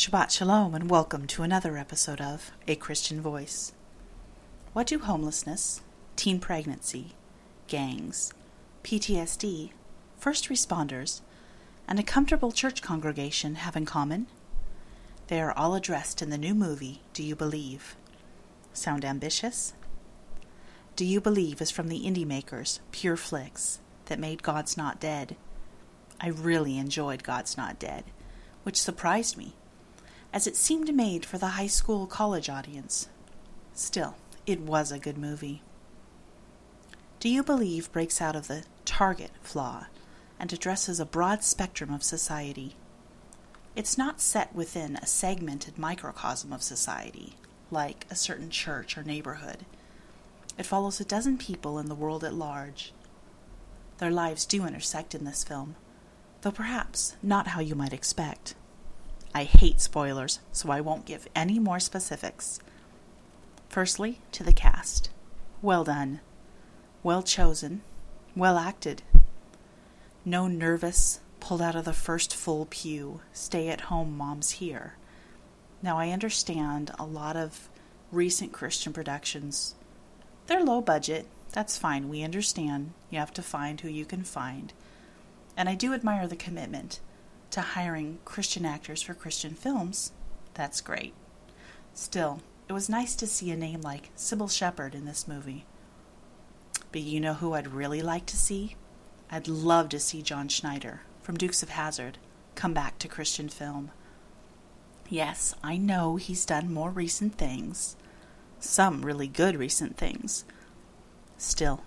Shabbat Shalom and welcome to another episode of A Christian Voice. What do homelessness, teen pregnancy, gangs, PTSD, first responders, and a comfortable church congregation have in common? They are all addressed in the new movie, Do You Believe? Sound ambitious? Do You Believe is from the indie makers, Pure Flix, that made God's Not Dead. I really enjoyed God's Not Dead, which surprised me as it seemed made for the high school college audience. Still, it was a good movie. Do You Believe breaks out of the target flaw and addresses a broad spectrum of society. It's not set within a segmented microcosm of society, like a certain church or neighborhood. It follows a dozen people in the world at large. Their lives do intersect in this film, though perhaps not how you might expect. I hate spoilers, so I won't give any more specifics. Firstly, to the cast. Well done. Well chosen. Well acted. No nervous, pulled out of the first full pew, stay at home moms here. Now, I understand a lot of recent Christian productions. They're low budget. That's fine. We understand. You have to find who you can find. And I do admire the commitment to hiring Christian actors for Christian films, that's great. Still, it was nice to see a name like Cybill Shepherd in this movie. But you know who I'd really like to see? I'd love to see John Schneider from Dukes of Hazzard come back to Christian film. Yes, I know he's done more recent things, some really good recent things. Still,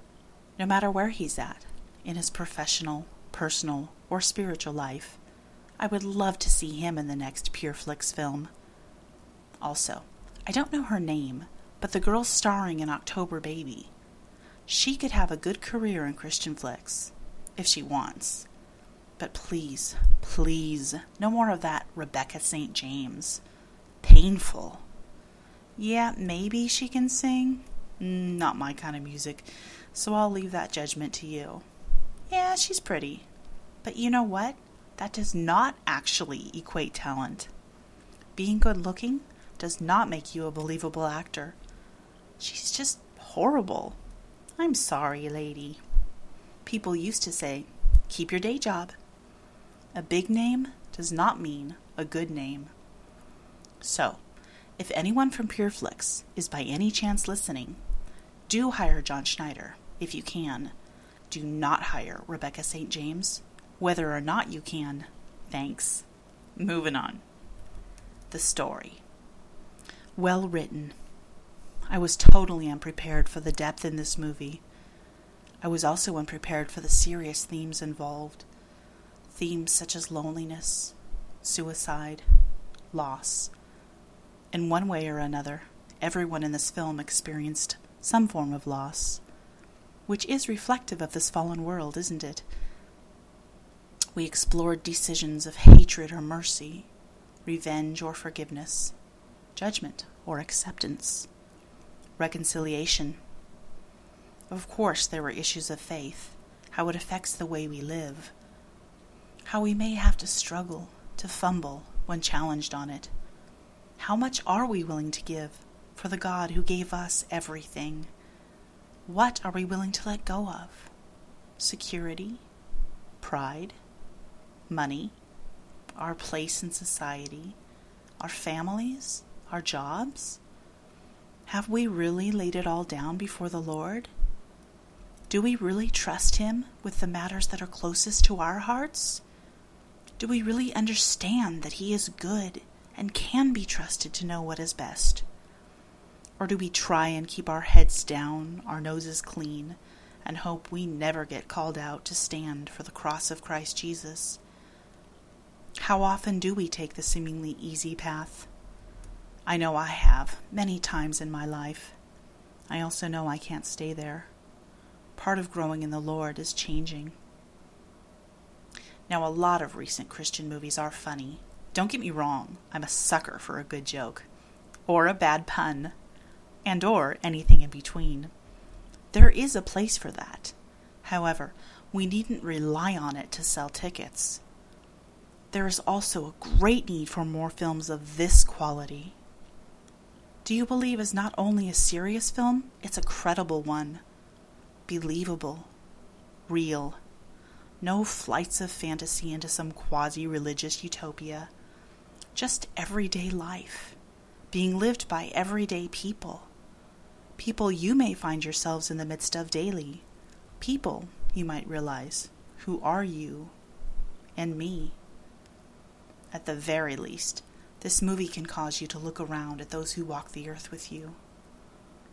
no matter where he's at, in his professional, personal, or spiritual life, I would love to see him in the next Pure Flix film. Also, I don't know her name, but the girl starring in October Baby. She could have a good career in Christian flicks, if she wants. But please, please, no more of that Rebecca St. James. Painful. Yeah, maybe she can sing. Mm, not my kind of music, so I'll leave that judgment to you. Yeah, she's pretty. But you know what? That does not actually equate talent. Being good looking does not make you a believable actor. She's just horrible. I'm sorry, lady. People used to say, keep your day job. A big name does not mean a good name. So, if anyone from Pure Flix is by any chance listening, do hire John Schneider if you can. Do not hire Rebecca St. James whether or not you can. Thanks. Moving on. The story. Well written. I was totally unprepared for the depth in this movie. I was also unprepared for the serious themes involved. Themes such as loneliness, suicide, loss. In one way or another, everyone in this film experienced some form of loss, which is reflective of this fallen world, isn't it? We explored decisions of hatred or mercy, revenge or forgiveness, judgment or acceptance, reconciliation. Of course, there were issues of faith, how it affects the way we live, how we may have to struggle, to fumble when challenged on it. How much are we willing to give for the God who gave us everything? What are we willing to let go of? Security? Pride? Money, our place in society, our families, our jobs? Have we really laid it all down before the Lord? Do we really trust Him with the matters that are closest to our hearts? Do we really understand that He is good and can be trusted to know what is best? Or do we try and keep our heads down, our noses clean, and hope we never get called out to stand for the cross of Christ Jesus? How often do we take the seemingly easy path? I know I have, many times in my life. I also know I can't stay there. Part of growing in the Lord is changing. Now, a lot of recent Christian movies are funny. Don't get me wrong, I'm a sucker for a good joke, or a bad pun, and or anything in between. There is a place for that. However, we needn't rely on it to sell tickets. There is also a great need for more films of this quality. Do You Believe is not only a serious film, it's a credible one. Believable. Real. No flights of fantasy into some quasi religious utopia. Just everyday life, being lived by everyday people. People you may find yourselves in the midst of daily. People, you might realize, who are you and me. At the very least, this movie can cause you to look around at those who walk the earth with you,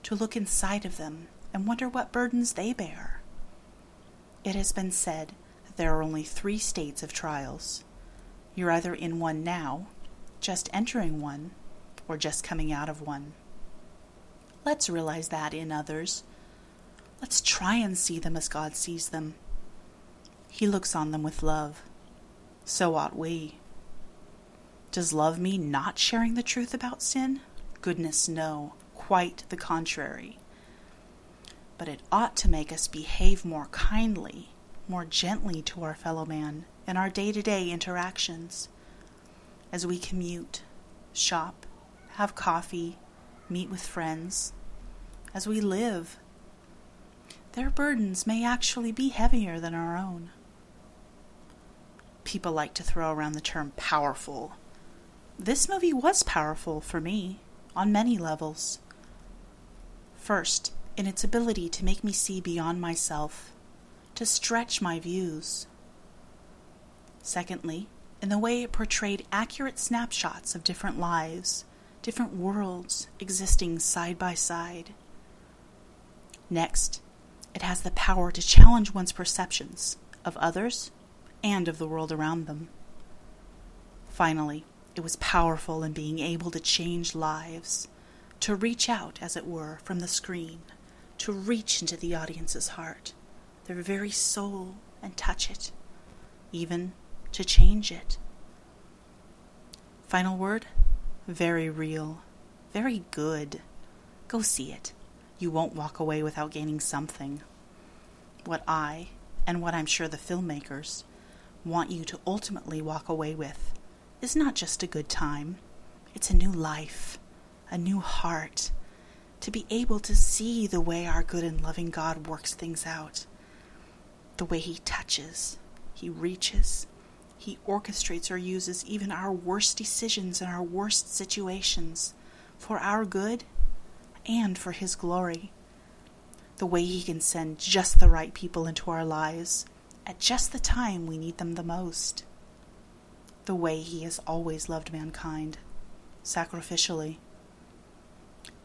to look inside of them and wonder what burdens they bear. It has been said that there are only three states of trials. You're either in one now, just entering one, or just coming out of one. Let's realize that in others. Let's try and see them as God sees them. He looks on them with love. So ought we. Does love mean not sharing the truth about sin? Goodness, no. Quite the contrary. But it ought to make us behave more kindly, more gently to our fellow man in our day to day interactions. As we commute, shop, have coffee, meet with friends, as we live, their burdens may actually be heavier than our own. People like to throw around the term powerful this movie was powerful for me on many levels. First, in its ability to make me see beyond myself, to stretch my views. Secondly, in the way it portrayed accurate snapshots of different lives, different worlds existing side by side. Next, it has the power to challenge one's perceptions of others and of the world around them. Finally, it was powerful in being able to change lives, to reach out, as it were, from the screen, to reach into the audience's heart, their very soul, and touch it, even to change it. Final word? Very real, very good. Go see it. You won't walk away without gaining something. What I, and what I'm sure the filmmakers, want you to ultimately walk away with is not just a good time, it's a new life, a new heart, to be able to see the way our good and loving God works things out, the way He touches, He reaches, He orchestrates or uses even our worst decisions and our worst situations for our good and for His glory. The way He can send just the right people into our lives at just the time we need them the most the way He has always loved mankind, sacrificially.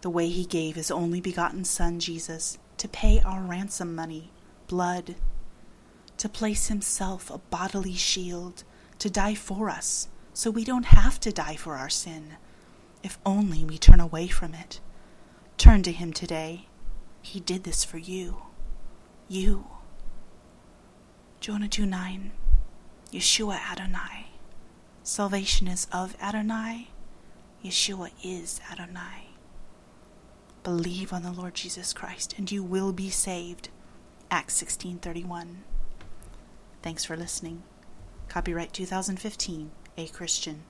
The way He gave His only begotten Son, Jesus, to pay our ransom money, blood, to place Himself a bodily shield, to die for us, so we don't have to die for our sin, if only we turn away from it. Turn to Him today. He did this for you. You. Jonah 2 9. Yeshua Adonai. Salvation is of Adonai. Yeshua is Adonai. Believe on the Lord Jesus Christ and you will be saved. Acts 16:31. Thanks for listening. Copyright 2015, A Christian.